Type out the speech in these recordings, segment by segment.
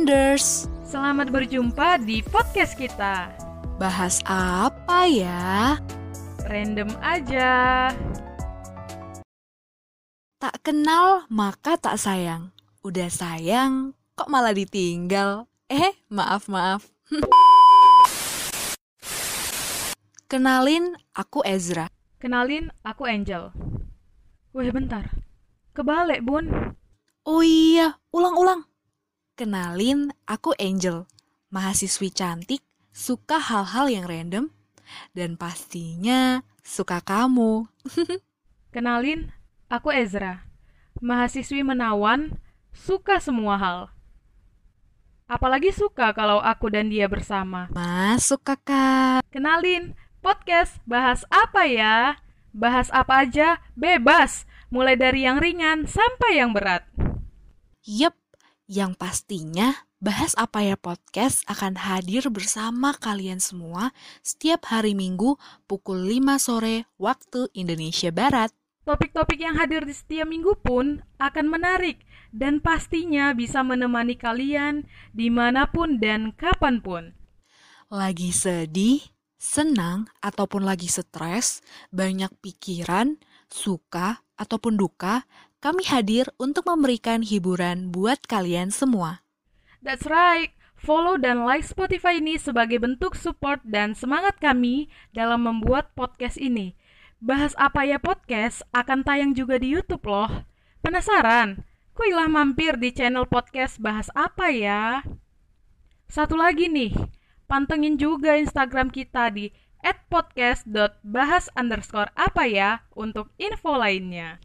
Selamat berjumpa di podcast kita. Bahas apa ya? Random aja. Tak kenal maka tak sayang. Udah sayang kok malah ditinggal. Eh, maaf maaf. Kenalin, aku Ezra. Kenalin, aku Angel. Weh, bentar. Kebalik, Bun. Oh iya, ulang-ulang. Kenalin, aku Angel, mahasiswi cantik, suka hal-hal yang random, dan pastinya suka kamu. Kenalin, aku Ezra, mahasiswi menawan, suka semua hal. Apalagi suka kalau aku dan dia bersama. Masuk kakak. Kenalin, podcast bahas apa ya? Bahas apa aja, bebas. Mulai dari yang ringan sampai yang berat. Yep, yang pastinya, Bahas Apa Ya Podcast akan hadir bersama kalian semua setiap hari Minggu pukul 5 sore waktu Indonesia Barat. Topik-topik yang hadir di setiap minggu pun akan menarik dan pastinya bisa menemani kalian di mana pun dan kapan pun. Lagi sedih, senang, ataupun lagi stres, banyak pikiran, suka, ataupun duka, kami hadir untuk memberikan hiburan buat kalian semua. That's right. Follow dan like Spotify ini sebagai bentuk support dan semangat kami dalam membuat podcast ini. Bahas apa ya podcast akan tayang juga di YouTube loh. Penasaran? Kuilah mampir di channel podcast Bahas Apa ya? Satu lagi nih, pantengin juga Instagram kita di @podcast.bahas underscore apa ya untuk info lainnya.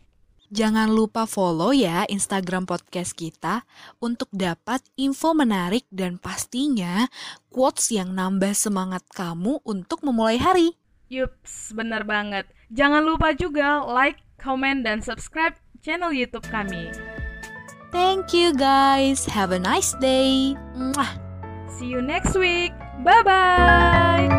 Jangan lupa follow ya Instagram podcast kita untuk dapat info menarik dan pastinya quotes yang nambah semangat kamu untuk memulai hari. Yups, bener banget. Jangan lupa juga like, comment, dan subscribe channel YouTube kami. Thank you guys. Have a nice day. Mwah. See you next week. Bye-bye.